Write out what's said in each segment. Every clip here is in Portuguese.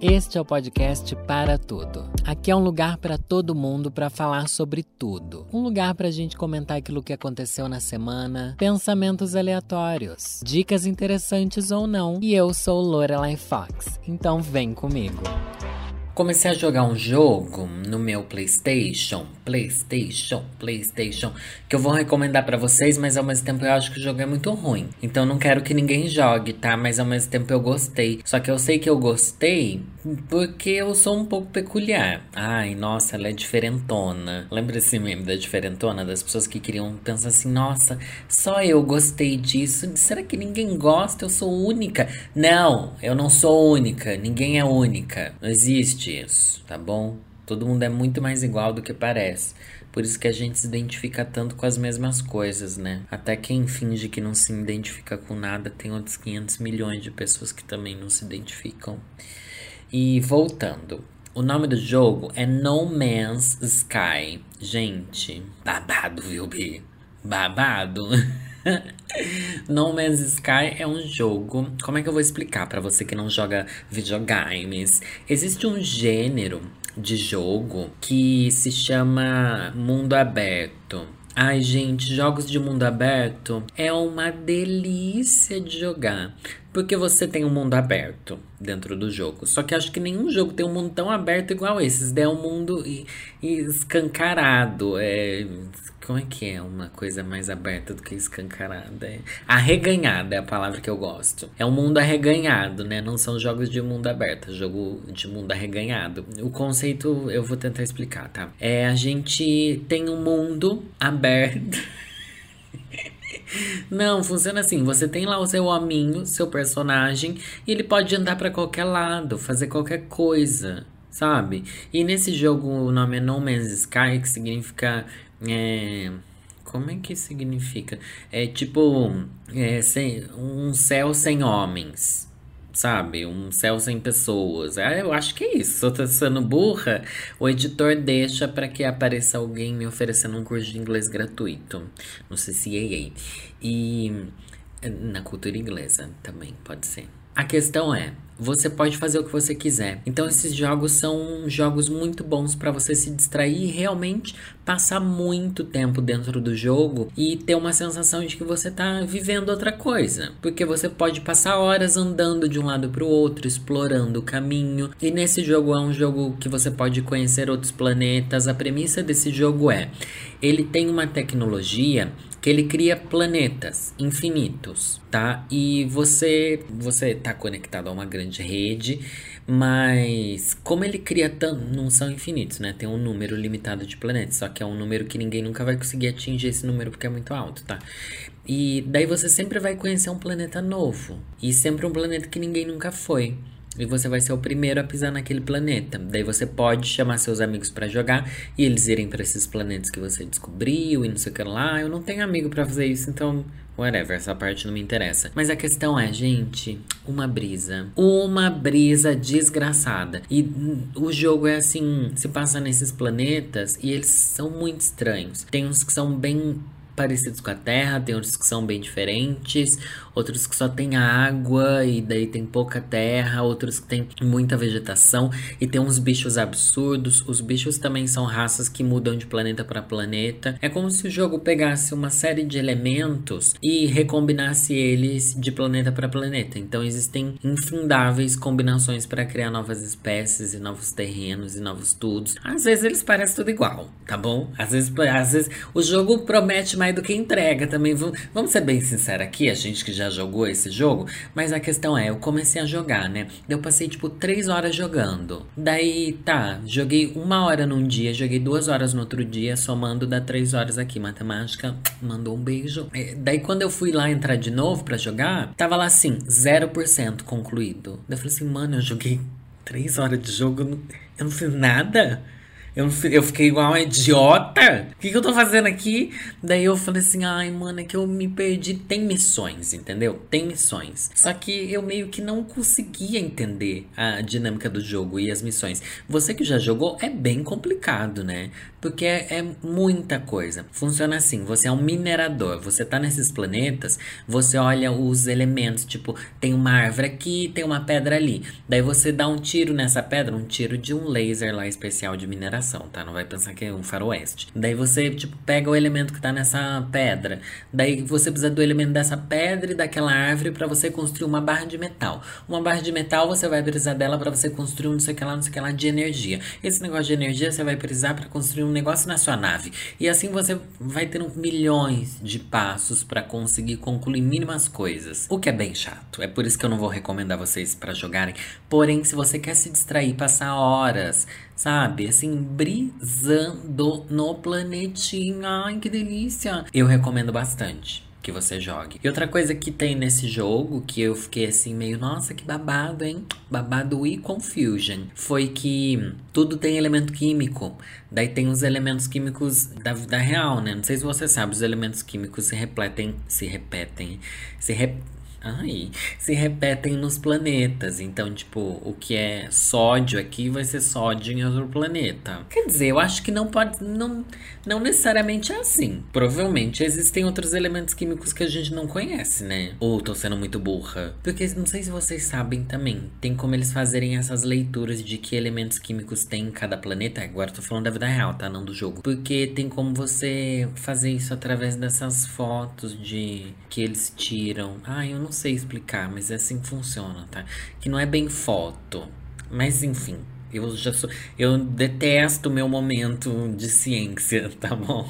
Este é o podcast Para Tudo. Aqui é um lugar para todo mundo para falar sobre tudo. Um lugar para a gente comentar aquilo que aconteceu na semana, pensamentos aleatórios, dicas interessantes ou não. E eu sou Lorelai Fox, então vem comigo. Comecei a jogar um jogo no meu PlayStation, PlayStation, PlayStation, que eu vou recomendar para vocês, mas ao mesmo tempo eu acho que o jogo é muito ruim. Então não quero que ninguém jogue, tá? Mas ao mesmo tempo eu gostei. Só que eu sei que eu gostei porque eu sou um pouco peculiar. Ai, nossa, ela é diferentona. Lembra esse meme da diferentona? Das pessoas que queriam pensar assim, nossa, só eu gostei disso. Será que ninguém gosta? Eu sou única. Não, eu não sou única. Ninguém é única. Não existe isso, tá bom? Todo mundo é muito mais igual do que parece. Por isso que a gente se identifica tanto com as mesmas coisas, né? Até quem finge que não se identifica com nada tem outros 500 milhões de pessoas que também não se identificam. E voltando, o nome do jogo é No Man's Sky. Gente, babado, viu, Bi? Babado. no Man's Sky é um jogo. Como é que eu vou explicar para você que não joga videogames? Existe um gênero de jogo que se chama mundo aberto. Ai, gente, jogos de mundo aberto é uma delícia de jogar. Porque você tem um mundo aberto dentro do jogo. Só que acho que nenhum jogo tem um mundo tão aberto igual esse. É um mundo escancarado. É, como é que é uma coisa mais aberta do que escancarada? É arreganhada é a palavra que eu gosto. É um mundo arreganhado, né? Não são jogos de mundo aberto, é jogo de mundo arreganhado. O conceito eu vou tentar explicar, tá? É a gente tem um mundo aberto. Não, funciona assim. Você tem lá o seu hominho, seu personagem, e ele pode andar para qualquer lado, fazer qualquer coisa, sabe? E nesse jogo o nome é No Man's Sky, que significa é, como é que significa? É tipo é, sem, um céu sem homens, sabe? Um céu sem pessoas. Ah, eu acho que é isso. Se eu sendo burra, o editor deixa para que apareça alguém me oferecendo um curso de inglês gratuito no CCAA. E na cultura inglesa também pode ser. A questão é, você pode fazer o que você quiser. Então esses jogos são jogos muito bons para você se distrair e realmente passar muito tempo dentro do jogo e ter uma sensação de que você tá vivendo outra coisa, porque você pode passar horas andando de um lado para o outro, explorando o caminho. E nesse jogo é um jogo que você pode conhecer outros planetas. A premissa desse jogo é, ele tem uma tecnologia que ele cria planetas infinitos, tá? E você você tá conectado a uma grande rede, mas como ele cria tanto, não são infinitos, né? Tem um número limitado de planetas, só que é um número que ninguém nunca vai conseguir atingir esse número porque é muito alto, tá? E daí você sempre vai conhecer um planeta novo e sempre um planeta que ninguém nunca foi e você vai ser o primeiro a pisar naquele planeta. Daí você pode chamar seus amigos para jogar e eles irem para esses planetas que você descobriu e não sei o que lá. Eu não tenho amigo para fazer isso, então whatever, essa parte não me interessa. Mas a questão é, gente, uma brisa. Uma brisa desgraçada. E o jogo é assim, se passa nesses planetas e eles são muito estranhos. Tem uns que são bem parecidos com a Terra, tem outros que são bem diferentes, outros que só tem água e daí tem pouca terra, outros que tem muita vegetação e tem uns bichos absurdos. Os bichos também são raças que mudam de planeta para planeta. É como se o jogo pegasse uma série de elementos e recombinasse eles de planeta para planeta. Então existem infindáveis combinações para criar novas espécies e novos terrenos e novos tudos. Às vezes eles parecem tudo igual, tá bom? Às vezes, às vezes o jogo promete mais do que entrega também. Vamos ser bem sinceros aqui, a gente que já jogou esse jogo, mas a questão é, eu comecei a jogar, né? Eu passei tipo três horas jogando. Daí, tá, joguei uma hora num dia, joguei duas horas no outro dia, somando dá três horas aqui. Matemática, mandou um beijo. É, daí, quando eu fui lá entrar de novo para jogar, tava lá assim, 0% concluído. Daí eu falei assim, mano, eu joguei três horas de jogo, eu não fiz nada. Eu, eu fiquei igual uma idiota. O que, que eu tô fazendo aqui? Daí eu falei assim: ai, mano, é que eu me perdi. Tem missões, entendeu? Tem missões. Só que eu meio que não conseguia entender a dinâmica do jogo e as missões. Você que já jogou é bem complicado, né? Porque é, é, muita coisa. Funciona assim: você é um minerador, você tá nesses planetas, você olha os elementos, tipo, tem uma árvore aqui, tem uma pedra ali. Daí você dá um tiro nessa pedra, um tiro de um laser lá especial de mineração, tá? Não vai pensar que é um faroeste. Daí você, tipo, pega o elemento que tá nessa pedra. Daí você precisa do elemento dessa pedra e daquela árvore para você construir uma barra de metal. Uma barra de metal você vai precisar dela para você construir um não sei o que lá, não sei o que lá de energia. Esse negócio de energia você vai precisar para construir um negócio na sua nave. E assim você vai ter milhões de passos para conseguir concluir mínimas coisas. O que é bem chato. É por isso que eu não vou recomendar vocês para jogarem. Porém, se você quer se distrair, passar horas, sabe, assim, brisando no planetinha, ai que delícia, eu recomendo bastante que você jogue. E outra coisa que tem nesse jogo, que eu fiquei assim meio, nossa, que babado, hein? Babado e confusion. Foi que tudo tem elemento químico. Daí tem os elementos químicos da vida real, né? Não sei se você sabe, os elementos químicos se repetem, se repetem, se repetem Ai, se repetem nos planetas. Então, tipo, o que é sódio aqui vai ser sódio em outro planeta. Quer dizer, eu acho que não pode. Não, não necessariamente é assim. Provavelmente existem outros elementos químicos que a gente não conhece, né? Ou tô sendo muito burra. Porque não sei se vocês sabem também. Tem como eles fazerem essas leituras de que elementos químicos tem em cada planeta. Agora tô falando da vida real, tá? Não do jogo. Porque tem como você fazer isso através dessas fotos de que eles tiram. Ai, eu não sei explicar, mas é assim que funciona, tá? Que não é bem foto. Mas enfim, eu já sou. Eu detesto meu momento de ciência, tá bom?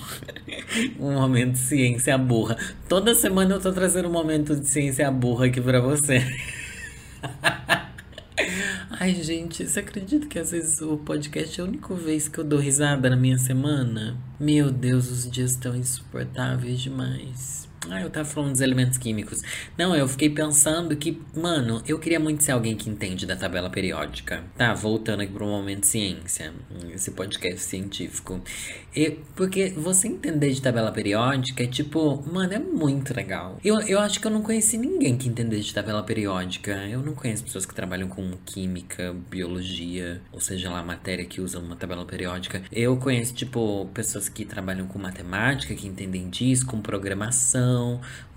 um momento de ciência burra. Toda semana eu tô trazendo um momento de ciência burra aqui pra você. Ai, gente, você acredita que às vezes o podcast é a única vez que eu dou risada na minha semana? Meu Deus, os dias estão insuportáveis demais. Ah, eu tava falando dos elementos químicos. Não, eu fiquei pensando que, mano, eu queria muito ser alguém que entende da tabela periódica. Tá, voltando aqui pro momento ciência, esse podcast científico. E, porque você entender de tabela periódica é tipo, mano, é muito legal. Eu, eu acho que eu não conheci ninguém que entender de tabela periódica. Eu não conheço pessoas que trabalham com química, biologia, ou seja lá, matéria que usam uma tabela periódica. Eu conheço, tipo, pessoas que trabalham com matemática, que entendem disso, com programação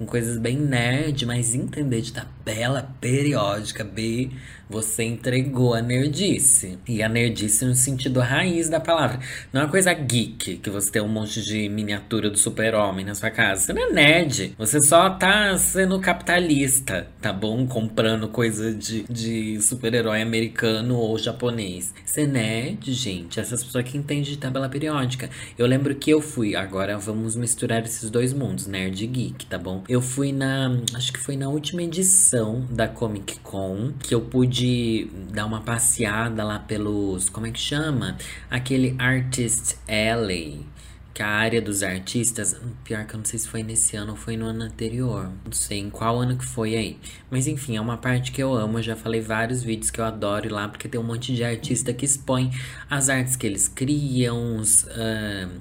com coisas bem nerd, mas entender de tabela periódica, B, você entregou a nerdice. E a nerdice no sentido raiz da palavra. Não é uma coisa geek, que você tem um monte de miniatura do super-homem na sua casa. Você não é nerd. Você só tá sendo capitalista, tá bom? Comprando coisa de, de super-herói americano ou japonês. Você é nerd, gente. Essas pessoas que entendem de tabela periódica. Eu lembro que eu fui. Agora vamos misturar esses dois mundos, nerd e geek geek, tá bom? Eu fui na. Acho que foi na última edição da Comic Con que eu pude dar uma passeada lá pelos. Como é que chama? Aquele Artist Alley que a área dos artistas, pior que eu não sei se foi nesse ano ou foi no ano anterior, não sei em qual ano que foi aí. Mas enfim, é uma parte que eu amo, eu já falei vários vídeos que eu adoro lá, porque tem um monte de artista que expõe as artes que eles criam, os, uh,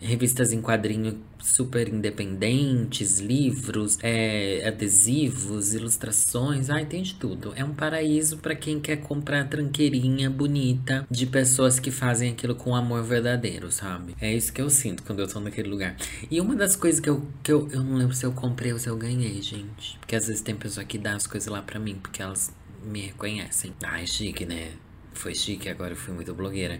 revistas em quadrinho super independentes, livros, é, adesivos, ilustrações, ai, tem de tudo. É um paraíso para quem quer comprar tranqueirinha bonita de pessoas que fazem aquilo com amor verdadeiro, sabe? É isso que eu sinto quando eu tô naquele lugar. E uma das coisas que eu, que eu, eu não lembro se eu comprei ou se eu ganhei, gente. Porque às vezes tem pessoa que dá as coisas lá pra mim, porque elas me reconhecem. Ai, chique, né? Foi chique, agora eu fui muito blogueira.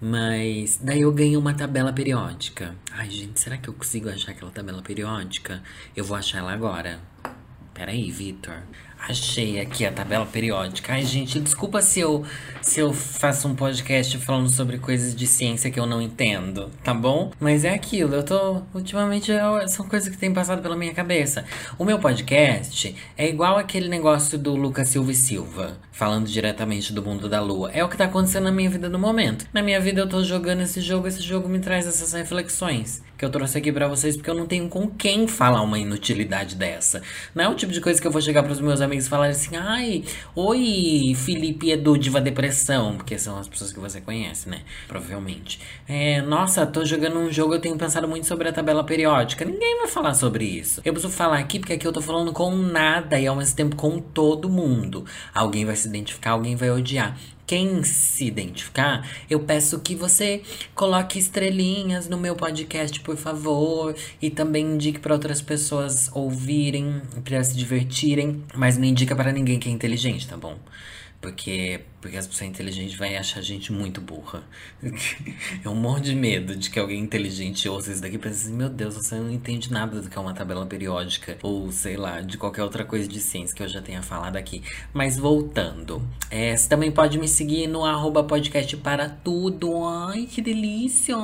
Mas daí eu ganhei uma tabela periódica. Ai, gente, será que eu consigo achar aquela tabela periódica? Eu vou achar ela agora. Peraí, Vitor. Achei aqui a tabela periódica. Ai, gente, desculpa se eu, se eu faço um podcast falando sobre coisas de ciência que eu não entendo, tá bom? Mas é aquilo, eu tô. Ultimamente é, são coisas que têm passado pela minha cabeça. O meu podcast é igual aquele negócio do Lucas Silva e Silva, falando diretamente do mundo da lua. É o que tá acontecendo na minha vida no momento. Na minha vida eu tô jogando esse jogo, esse jogo me traz essas reflexões que eu trouxe aqui para vocês porque eu não tenho com quem falar uma inutilidade dessa. Não é o tipo de coisa que eu vou chegar pros meus amigos e falar assim: ai, oi, Felipe Edu Diva Depressão, porque são as pessoas que você conhece, né? Provavelmente. É, nossa, tô jogando um jogo, eu tenho pensado muito sobre a tabela periódica. Ninguém vai falar sobre isso. Eu preciso falar aqui porque aqui eu tô falando com nada e ao mesmo tempo com todo mundo. Alguém vai se identificar, alguém vai odiar. Quem se identificar, eu peço que você coloque estrelinhas no meu podcast, por favor, e também indique para outras pessoas ouvirem, para se divertirem, mas não indica para ninguém que é inteligente, tá bom? Porque, porque as pessoas inteligentes vão achar a gente muito burra. Eu morro de medo de que alguém inteligente ouça isso daqui e pense assim, meu Deus, você não entende nada do que é uma tabela periódica. Ou, sei lá, de qualquer outra coisa de ciência que eu já tenha falado aqui. Mas voltando. É, você também pode me seguir no arroba podcast para tudo. Ai, que delícia!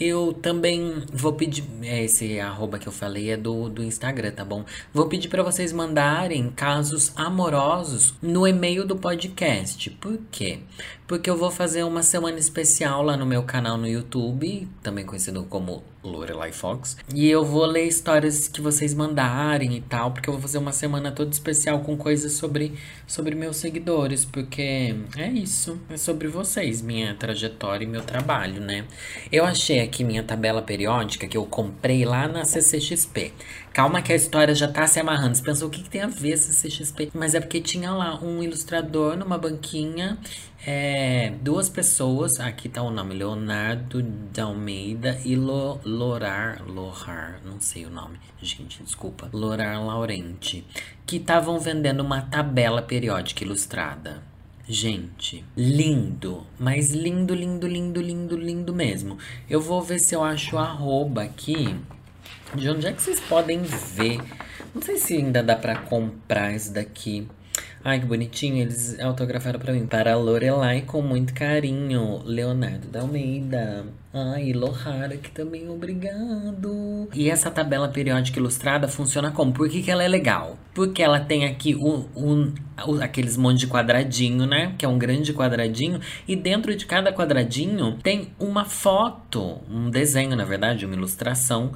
Eu também vou pedir. É, esse arroba que eu falei é do, do Instagram, tá bom? Vou pedir para vocês mandarem casos amorosos no e-mail do podcast. Por quê? Porque eu vou fazer uma semana especial lá no meu canal no YouTube, também conhecido como Lorelai Fox. E eu vou ler histórias que vocês mandarem e tal, porque eu vou fazer uma semana toda especial com coisas sobre, sobre meus seguidores, porque é isso, é sobre vocês, minha trajetória e meu trabalho, né? Eu achei aqui minha tabela periódica que eu comprei lá na CCXP. Calma que a história já tá se amarrando. Você pensou o que, que tem a ver CCXP? Mas é porque tinha lá um ilustrador numa banquinha é, duas pessoas, aqui tá o nome, Leonardo de Almeida e Lo, Lorar, Lorar, não sei o nome, gente, desculpa, Lorar Laurente, que estavam vendendo uma tabela periódica ilustrada. Gente, lindo, mas lindo, lindo, lindo, lindo, lindo mesmo. Eu vou ver se eu acho arroba aqui. De onde é que vocês podem ver? Não sei se ainda dá para comprar isso daqui. Ai, que bonitinho, eles autografaram para mim. Para Lorelai, com muito carinho. Leonardo da Almeida. Ai, Lohara, que também obrigado. E essa tabela periódica ilustrada funciona como? Por que, que ela é legal? Porque ela tem aqui um, aqueles monte de quadradinho, né? Que é um grande quadradinho. E dentro de cada quadradinho tem uma foto, um desenho, na verdade, uma ilustração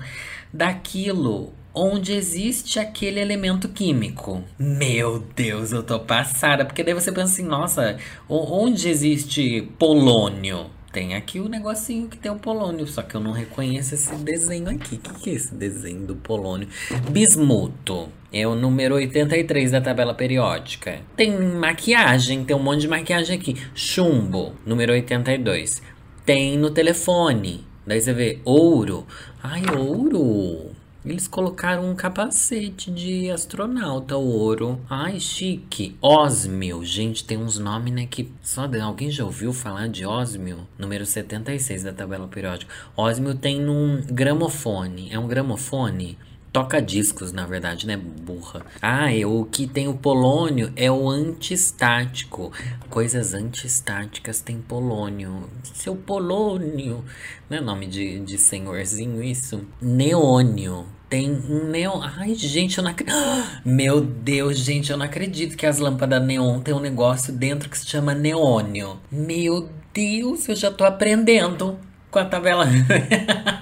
daquilo onde existe aquele elemento químico. Meu Deus, eu tô passada, porque daí você pensa assim, nossa, onde existe polônio? Tem aqui o negocinho que tem o polônio, só que eu não reconheço esse desenho aqui. O que, que é esse desenho do polônio? Bismuto. É o número 83 da tabela periódica. Tem maquiagem, tem um monte de maquiagem aqui. Chumbo, número 82. Tem no telefone. Daí você vê ouro. Ai, ouro. Eles colocaram um capacete de astronauta ouro. Ai, chique. Osmio. Gente, tem uns nomes, né? Que só de... alguém já ouviu falar de Osmio? Número 76 da tabela periódica. Osmio tem num gramofone. É um gramofone? toca discos, na verdade, né? Burra. Ah, e o que tem o polônio é o antistático. Coisas antistáticas tem polônio. Seu polônio. Não é nome de, de senhorzinho isso? Neônio. Tem um neon. Ai, gente, eu não acredito. Meu Deus, gente, eu não acredito que as lâmpadas neon tem um negócio dentro que se chama neônio. Meu Deus, eu já tô aprendendo com a tabela.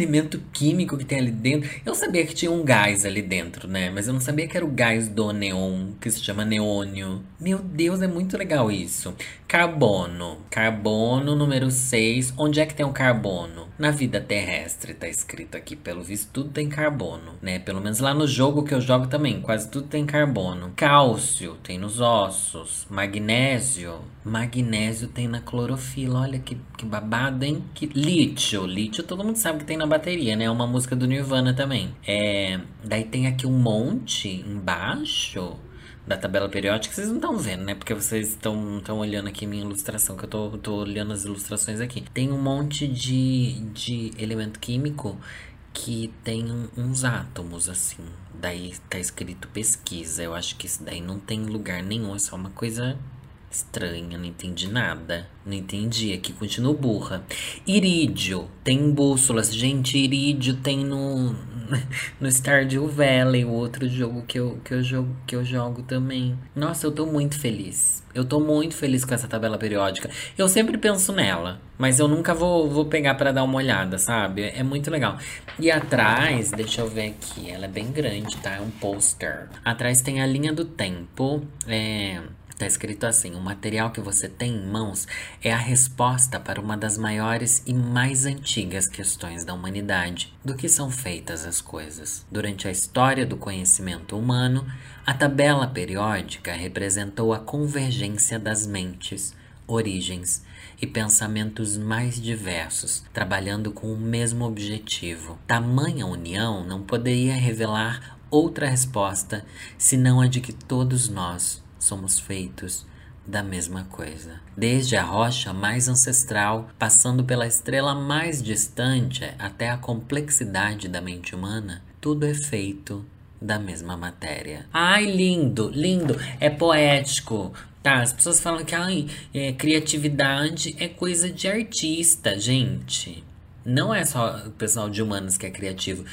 Elemento químico que tem ali dentro. Eu sabia que tinha um gás ali dentro, né? Mas eu não sabia que era o gás do neon, que se chama neônio. Meu Deus, é muito legal isso. Carbono. Carbono número 6. Onde é que tem o carbono? Na vida terrestre, tá escrito aqui. Pelo visto, tudo tem carbono, né? Pelo menos lá no jogo que eu jogo também, quase tudo tem carbono. Cálcio tem nos ossos. Magnésio. Magnésio tem na clorofila. Olha que, que babado, hein? Que lítio. Lítio todo mundo sabe que tem na bateria, né? É uma música do Nirvana também. É, daí tem aqui um monte embaixo da tabela periódica, vocês não estão vendo, né? Porque vocês estão olhando aqui minha ilustração, que eu tô, tô olhando as ilustrações aqui. Tem um monte de, de elemento químico que tem uns átomos, assim. Daí tá escrito pesquisa. Eu acho que isso daí não tem lugar nenhum, é só uma coisa estranha, não entendi nada. Não entendi, aqui continuo burra. Irídio, tem bússolas. Gente, Irídio tem no, no Stardew Valley, o outro jogo que eu, que, eu jogo, que eu jogo também. Nossa, eu tô muito feliz. Eu tô muito feliz com essa tabela periódica. Eu sempre penso nela, mas eu nunca vou, vou pegar para dar uma olhada, sabe? É muito legal. E atrás, deixa eu ver aqui, ela é bem grande, tá? É um pôster. Atrás tem a linha do tempo, é Tá escrito assim: o material que você tem em mãos é a resposta para uma das maiores e mais antigas questões da humanidade: do que são feitas as coisas. Durante a história do conhecimento humano, a tabela periódica representou a convergência das mentes, origens e pensamentos mais diversos, trabalhando com o mesmo objetivo. Tamanha união não poderia revelar outra resposta senão a de que todos nós somos feitos da mesma coisa. Desde a rocha mais ancestral, passando pela estrela mais distante até a complexidade da mente humana, tudo é feito da mesma matéria. Ai, lindo, lindo, é poético. Tá, as pessoas falam que ai, é, criatividade é coisa de artista, gente. Não é só o pessoal de humanos que é criativo.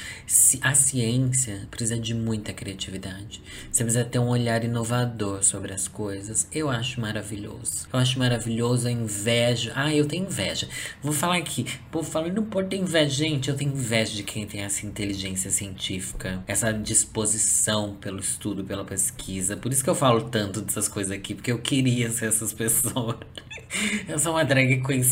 A ciência precisa de muita criatividade. Você precisa ter um olhar inovador sobre as coisas. Eu acho maravilhoso. Eu acho maravilhoso a inveja. Ah, eu tenho inveja. Vou falar aqui. Pô, falando não pode ter inveja. Gente, eu tenho inveja de quem tem essa inteligência científica, essa disposição pelo estudo, pela pesquisa. Por isso que eu falo tanto dessas coisas aqui, porque eu queria ser essas pessoas. Eu sou uma drag queen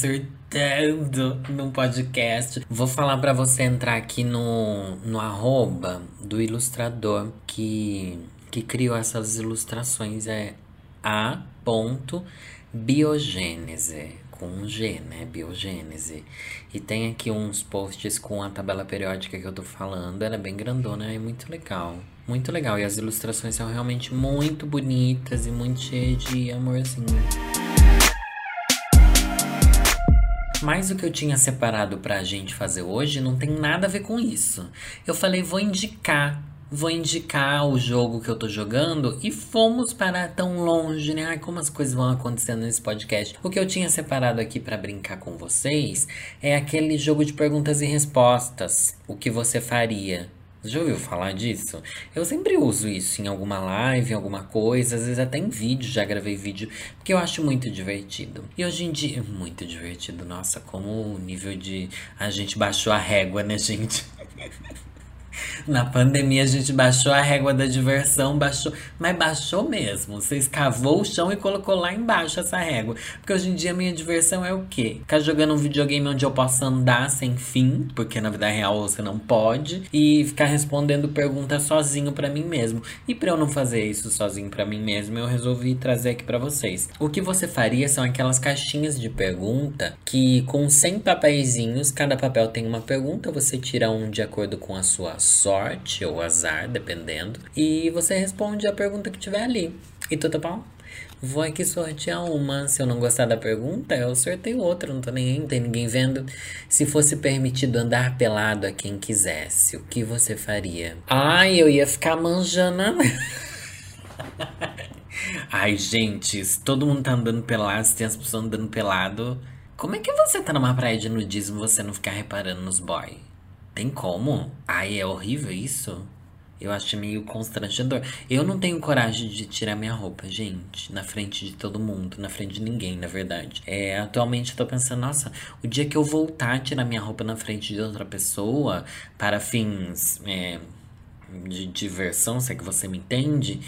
surtando num podcast. Vou falar para você entrar aqui no, no arroba do ilustrador que, que criou essas ilustrações. É a ponto biogênese com um G, né? Biogênese. E tem aqui uns posts com a tabela periódica que eu tô falando. Ela é bem grandona, é muito legal. Muito legal. E as ilustrações são realmente muito bonitas e muito cheias de amorzinho. Mas o que eu tinha separado pra gente fazer hoje não tem nada a ver com isso. Eu falei, vou indicar. Vou indicar o jogo que eu tô jogando e fomos para tão longe, né? Ai, como as coisas vão acontecendo nesse podcast. O que eu tinha separado aqui para brincar com vocês é aquele jogo de perguntas e respostas. O que você faria? Já ouviu falar disso? Eu sempre uso isso em alguma live, em alguma coisa, às vezes até em vídeo, já gravei vídeo, porque eu acho muito divertido. E hoje em dia, muito divertido, nossa, como o nível de. A gente baixou a régua, né, gente? Na pandemia a gente baixou a régua da diversão, baixou, mas baixou mesmo. Você escavou o chão e colocou lá embaixo essa régua. Porque hoje em dia a minha diversão é o quê? Ficar jogando um videogame onde eu posso andar sem fim, porque na vida real você não pode, e ficar respondendo perguntas sozinho para mim mesmo. E para eu não fazer isso sozinho para mim mesmo, eu resolvi trazer aqui para vocês. O que você faria são aquelas caixinhas de pergunta que com 100 papeizinhos, cada papel tem uma pergunta, você tira um de acordo com a sua sorte ou azar, dependendo. E você responde a pergunta que tiver ali. E tudo bom? Vou aqui sortear uma. Se eu não gostar da pergunta, eu sorteio outra. Não tô nem não tem ninguém vendo. Se fosse permitido andar pelado a quem quisesse, o que você faria? Ai, eu ia ficar manjando. Ai, gente, se todo mundo tá andando pelado, se tem as pessoas andando pelado, como é que você tá numa praia de nudismo e você não ficar reparando nos boy? Tem como? Ai, é horrível isso? Eu acho meio constrangedor. Eu não tenho coragem de tirar minha roupa, gente, na frente de todo mundo, na frente de ninguém, na verdade. É, atualmente eu tô pensando, nossa, o dia que eu voltar a tirar minha roupa na frente de outra pessoa para fins é, de diversão, se é que você me entende,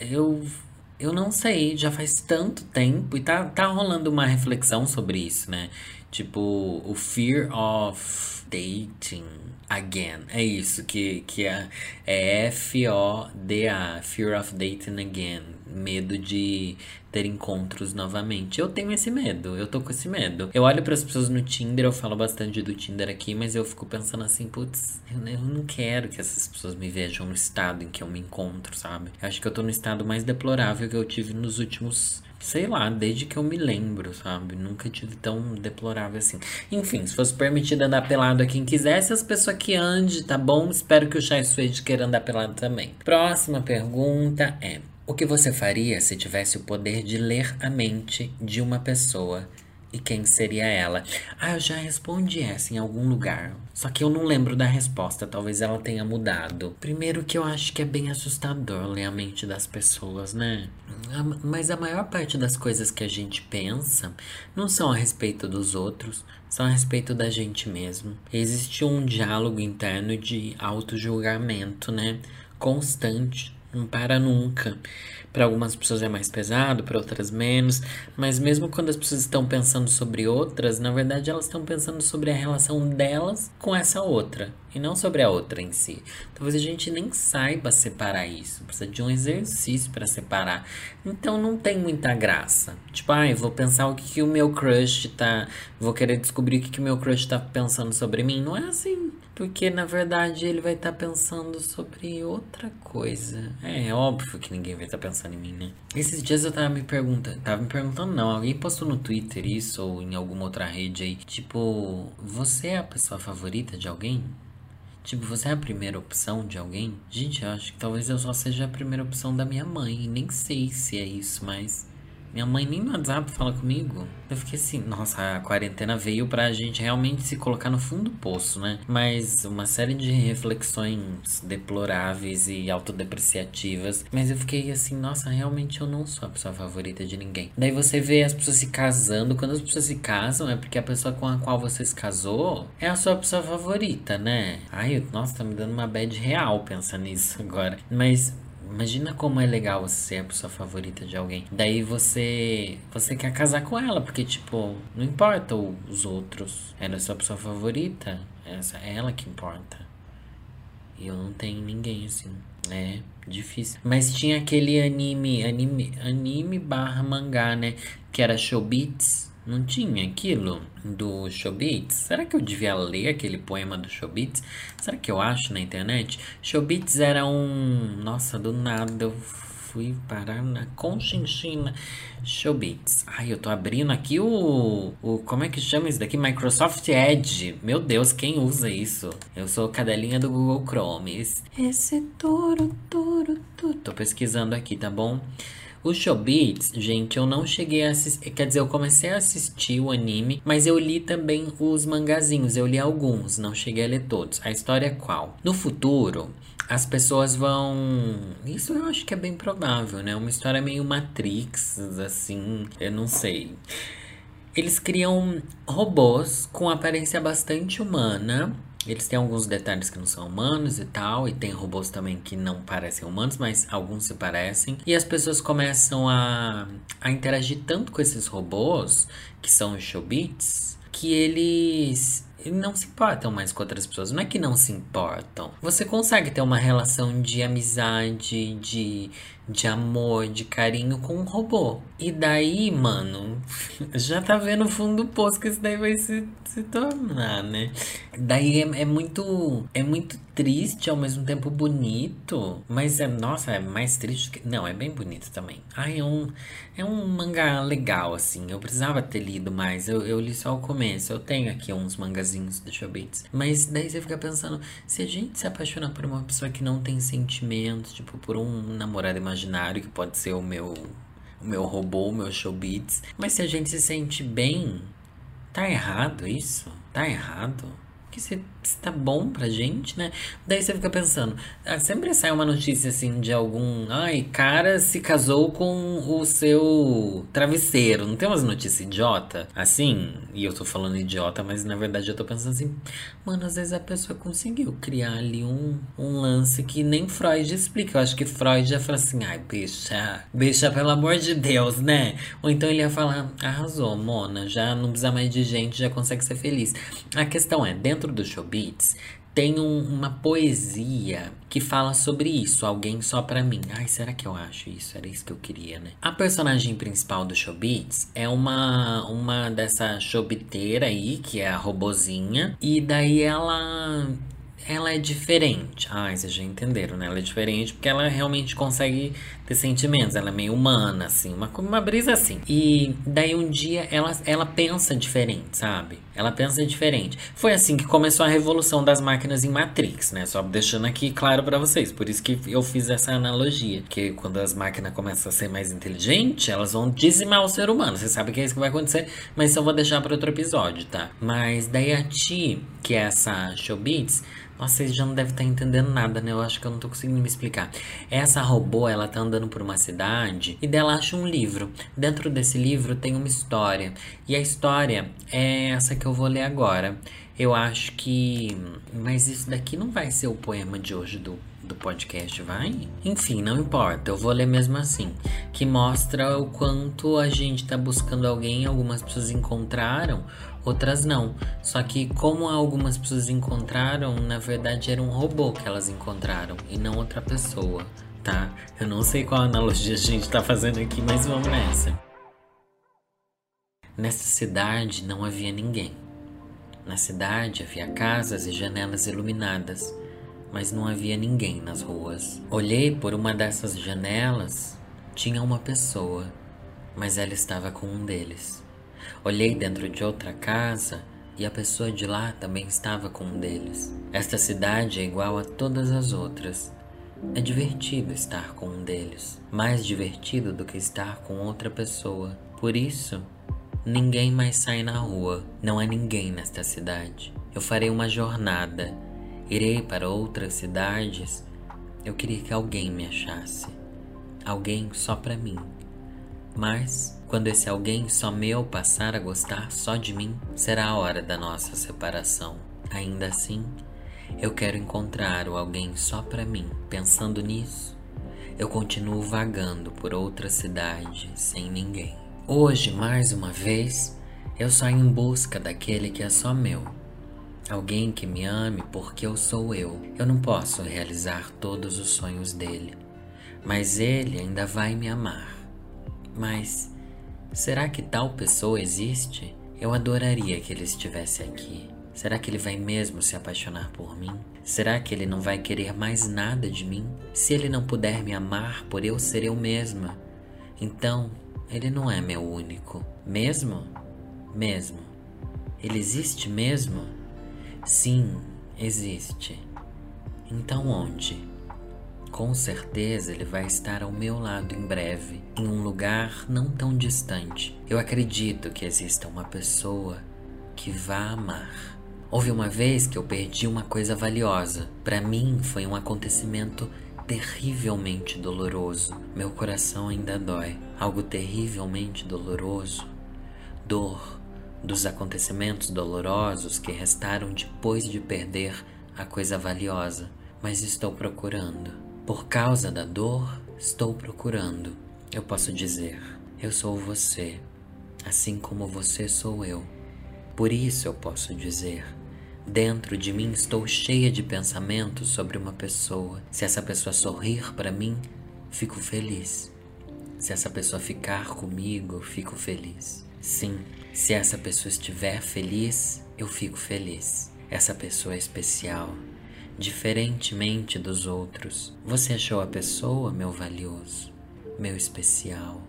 eu eu não sei, já faz tanto tempo e tá, tá rolando uma reflexão sobre isso, né? Tipo, o fear of dating again. É isso que, que é, é F-O-D-A, Fear of Dating Again. Medo de ter encontros novamente. Eu tenho esse medo, eu tô com esse medo. Eu olho para as pessoas no Tinder, eu falo bastante do Tinder aqui, mas eu fico pensando assim, putz, eu, eu não quero que essas pessoas me vejam no estado em que eu me encontro, sabe? Eu acho que eu tô no estado mais deplorável que eu tive nos últimos sei lá, desde que eu me lembro, sabe? Nunca tive tão deplorável assim. Enfim, se fosse permitido andar pelado a quem quisesse, as pessoas que ande, tá bom? Espero que o Chai Suede queira andar pelado também. Próxima pergunta é: O que você faria se tivesse o poder de ler a mente de uma pessoa e quem seria ela? Ah, eu já respondi essa em algum lugar. Só que eu não lembro da resposta, talvez ela tenha mudado. Primeiro que eu acho que é bem assustador ler a mente das pessoas, né? Mas a maior parte das coisas que a gente pensa não são a respeito dos outros, são a respeito da gente mesmo. Existe um diálogo interno de auto-julgamento, né? Constante Não para nunca. Para algumas pessoas é mais pesado, para outras menos. Mas mesmo quando as pessoas estão pensando sobre outras, na verdade elas estão pensando sobre a relação delas com essa outra. E não sobre a outra em si. Talvez a gente nem saiba separar isso. Precisa de um exercício para separar. Então não tem muita graça. Tipo, ai, ah, vou pensar o que, que o meu crush tá. Vou querer descobrir o que, que o meu crush tá pensando sobre mim. Não é assim. Porque na verdade ele vai estar tá pensando sobre outra coisa. É, é óbvio que ninguém vai estar tá pensando em mim, né? Esses dias eu tava me perguntando. Tava me perguntando, não. Alguém postou no Twitter isso ou em alguma outra rede aí. Tipo, você é a pessoa favorita de alguém? Tipo, você é a primeira opção de alguém? Gente, eu acho que talvez eu só seja a primeira opção da minha mãe. Nem sei se é isso, mas. Minha mãe nem no WhatsApp fala comigo. Eu fiquei assim, nossa, a quarentena veio pra gente realmente se colocar no fundo do poço, né? Mas uma série de reflexões deploráveis e autodepreciativas. Mas eu fiquei assim, nossa, realmente eu não sou a pessoa favorita de ninguém. Daí você vê as pessoas se casando. Quando as pessoas se casam, é porque a pessoa com a qual você se casou é a sua pessoa favorita, né? Ai, nossa, tá me dando uma bad real pensar nisso agora. Mas Imagina como é legal você ser a pessoa favorita de alguém. Daí você você quer casar com ela, porque tipo, não importa os outros. Ela é sua pessoa favorita, essa é ela que importa. E eu não tenho ninguém assim. É difícil. Mas tinha aquele anime, anime, anime barra mangá, né? Que era Showbiz não tinha aquilo do Showbiz? Será que eu devia ler aquele poema do Showbiz? Será que eu acho na internet? Showbiz era um. Nossa, do nada eu fui parar na Conchinchina Showbiz. Ai, eu tô abrindo aqui o, o. Como é que chama isso daqui? Microsoft Edge. Meu Deus, quem usa isso? Eu sou cadelinha do Google Chrome. Esse touro, touro, touro. Tô pesquisando aqui, tá bom? O Showbiz, gente, eu não cheguei a assistir. Quer dizer, eu comecei a assistir o anime, mas eu li também os mangazinhos. Eu li alguns, não cheguei a ler todos. A história é qual? No futuro, as pessoas vão. Isso eu acho que é bem provável, né? Uma história meio Matrix, assim. Eu não sei. Eles criam robôs com aparência bastante humana eles têm alguns detalhes que não são humanos e tal, e tem robôs também que não parecem humanos, mas alguns se parecem. E as pessoas começam a, a interagir tanto com esses robôs, que são os showbits, que eles não se importam mais com outras pessoas. Não é que não se importam. Você consegue ter uma relação de amizade, de, de amor, de carinho com um robô. E daí, mano, já tá vendo o fundo do poço que isso daí vai se, se tornar, né? Daí é, é muito. É muito triste, ao mesmo tempo bonito. Mas é, nossa, é mais triste que. Não, é bem bonito também. Ai, é um, é um mangá legal, assim. Eu precisava ter lido mais. Eu, eu li só o começo. Eu tenho aqui uns mangazinhos do Showbiz. Mas daí você fica pensando: se a gente se apaixona por uma pessoa que não tem sentimentos, tipo, por um namorado imaginário, que pode ser o meu. O meu robô, o meu showbiz. Mas se a gente se sente bem, tá errado isso? Tá errado? Que se, se tá bom pra gente, né? Daí você fica pensando, ah, sempre sai uma notícia assim de algum, ai, cara se casou com o seu travesseiro. Não tem umas notícias idiota assim? E eu tô falando idiota, mas na verdade eu tô pensando assim, mano, às vezes a pessoa conseguiu criar ali um, um lance que nem Freud explica. Eu acho que Freud já fala assim, ai, bicha, bicha, pelo amor de Deus, né? Ou então ele ia falar, arrasou, Mona, já não precisa mais de gente, já consegue ser feliz. A questão é, dentro dentro do Showbiz tem um, uma poesia que fala sobre isso, alguém só para mim. Ai, será que eu acho isso? Era isso que eu queria, né? A personagem principal do Showbiz é uma uma dessa showbiteira aí, que é a robozinha, e daí ela ela é diferente. Ah, vocês já entenderam, né? Ela é diferente porque ela realmente consegue ter sentimentos. Ela é meio humana, assim, uma, uma brisa assim. E daí um dia ela, ela pensa diferente, sabe? Ela pensa diferente. Foi assim que começou a revolução das máquinas em Matrix, né? Só deixando aqui claro para vocês. Por isso que eu fiz essa analogia. Que quando as máquinas começam a ser mais inteligentes, elas vão dizimar o ser humano. Você sabe que é isso que vai acontecer, mas eu vou deixar para outro episódio, tá? Mas daí a Ti, que é essa Showbiz, nossa, vocês já não devem estar entendendo nada, né? Eu acho que eu não tô conseguindo me explicar. Essa robô, ela tá andando por uma cidade e dela acha um livro. Dentro desse livro tem uma história. E a história é essa que eu vou ler agora. Eu acho que. Mas isso daqui não vai ser o poema de hoje do, do podcast, vai? Enfim, não importa, eu vou ler mesmo assim. Que mostra o quanto a gente tá buscando alguém, algumas pessoas encontraram, outras não. Só que como algumas pessoas encontraram, na verdade era um robô que elas encontraram e não outra pessoa, tá? Eu não sei qual analogia a gente tá fazendo aqui, mas vamos nessa. Nessa cidade não havia ninguém. Na cidade havia casas e janelas iluminadas, mas não havia ninguém nas ruas. Olhei por uma dessas janelas, tinha uma pessoa, mas ela estava com um deles. Olhei dentro de outra casa e a pessoa de lá também estava com um deles. Esta cidade é igual a todas as outras. É divertido estar com um deles, mais divertido do que estar com outra pessoa. Por isso, Ninguém mais sai na rua, não há ninguém nesta cidade. Eu farei uma jornada, irei para outras cidades. Eu queria que alguém me achasse, alguém só para mim. Mas, quando esse alguém só meu passar a gostar só de mim, será a hora da nossa separação. Ainda assim, eu quero encontrar o alguém só para mim. Pensando nisso, eu continuo vagando por outra cidade sem ninguém. Hoje, mais uma vez, eu saio em busca daquele que é só meu. Alguém que me ame porque eu sou eu. Eu não posso realizar todos os sonhos dele, mas ele ainda vai me amar. Mas será que tal pessoa existe? Eu adoraria que ele estivesse aqui. Será que ele vai mesmo se apaixonar por mim? Será que ele não vai querer mais nada de mim? Se ele não puder me amar por eu ser eu mesma, então ele não é meu único. Mesmo? Mesmo. Ele existe mesmo? Sim, existe. Então onde? Com certeza ele vai estar ao meu lado em breve, em um lugar não tão distante. Eu acredito que exista uma pessoa que vá amar. Houve uma vez que eu perdi uma coisa valiosa. Para mim foi um acontecimento terrivelmente doloroso. Meu coração ainda dói. Algo terrivelmente doloroso. Dor dos acontecimentos dolorosos que restaram depois de perder a coisa valiosa. Mas estou procurando. Por causa da dor, estou procurando. Eu posso dizer: Eu sou você, assim como você sou eu. Por isso eu posso dizer: Dentro de mim estou cheia de pensamentos sobre uma pessoa. Se essa pessoa sorrir para mim, fico feliz. Se essa pessoa ficar comigo, fico feliz. Sim, se essa pessoa estiver feliz, eu fico feliz. Essa pessoa é especial, diferentemente dos outros. Você achou a pessoa, meu valioso, meu especial,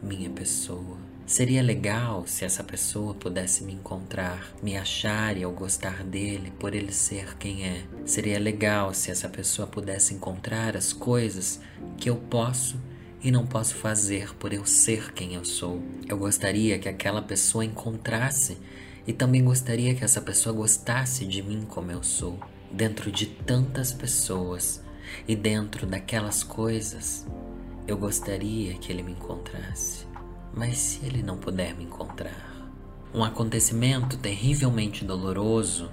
minha pessoa? Seria legal se essa pessoa pudesse me encontrar, me achar e eu gostar dele por ele ser quem é. Seria legal se essa pessoa pudesse encontrar as coisas que eu posso e não posso fazer por eu ser quem eu sou. Eu gostaria que aquela pessoa encontrasse e também gostaria que essa pessoa gostasse de mim como eu sou. Dentro de tantas pessoas e dentro daquelas coisas, eu gostaria que ele me encontrasse. Mas se ele não puder me encontrar? Um acontecimento terrivelmente doloroso,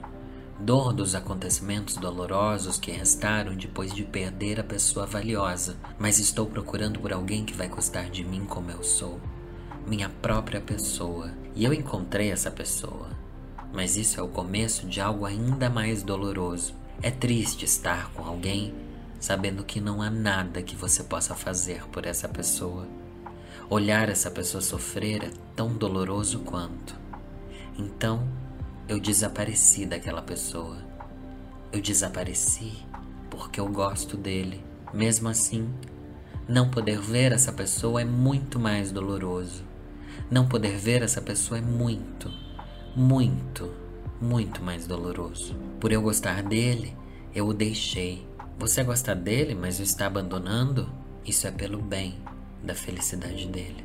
dor dos acontecimentos dolorosos que restaram depois de perder a pessoa valiosa, mas estou procurando por alguém que vai gostar de mim como eu sou, minha própria pessoa, e eu encontrei essa pessoa. Mas isso é o começo de algo ainda mais doloroso. É triste estar com alguém sabendo que não há nada que você possa fazer por essa pessoa. Olhar essa pessoa sofrer é tão doloroso quanto. Então, eu desapareci daquela pessoa. Eu desapareci porque eu gosto dele. Mesmo assim, não poder ver essa pessoa é muito mais doloroso. Não poder ver essa pessoa é muito, muito, muito mais doloroso. Por eu gostar dele, eu o deixei. Você gosta dele, mas o está abandonando? Isso é pelo bem da felicidade dele.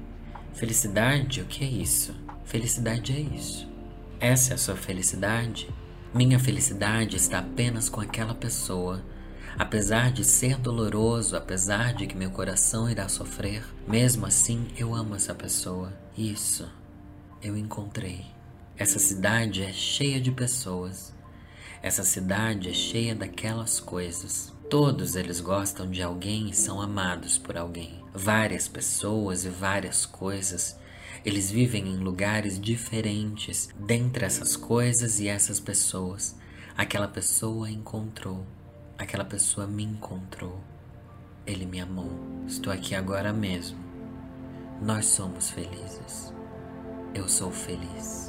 Felicidade, o que é isso? Felicidade é isso. Essa é a sua felicidade? Minha felicidade está apenas com aquela pessoa. Apesar de ser doloroso, apesar de que meu coração irá sofrer, mesmo assim eu amo essa pessoa. Isso eu encontrei. Essa cidade é cheia de pessoas. Essa cidade é cheia daquelas coisas. Todos eles gostam de alguém e são amados por alguém. Várias pessoas e várias coisas. Eles vivem em lugares diferentes. Dentre essas coisas e essas pessoas, aquela pessoa encontrou, aquela pessoa me encontrou. Ele me amou. Estou aqui agora mesmo. Nós somos felizes. Eu sou feliz.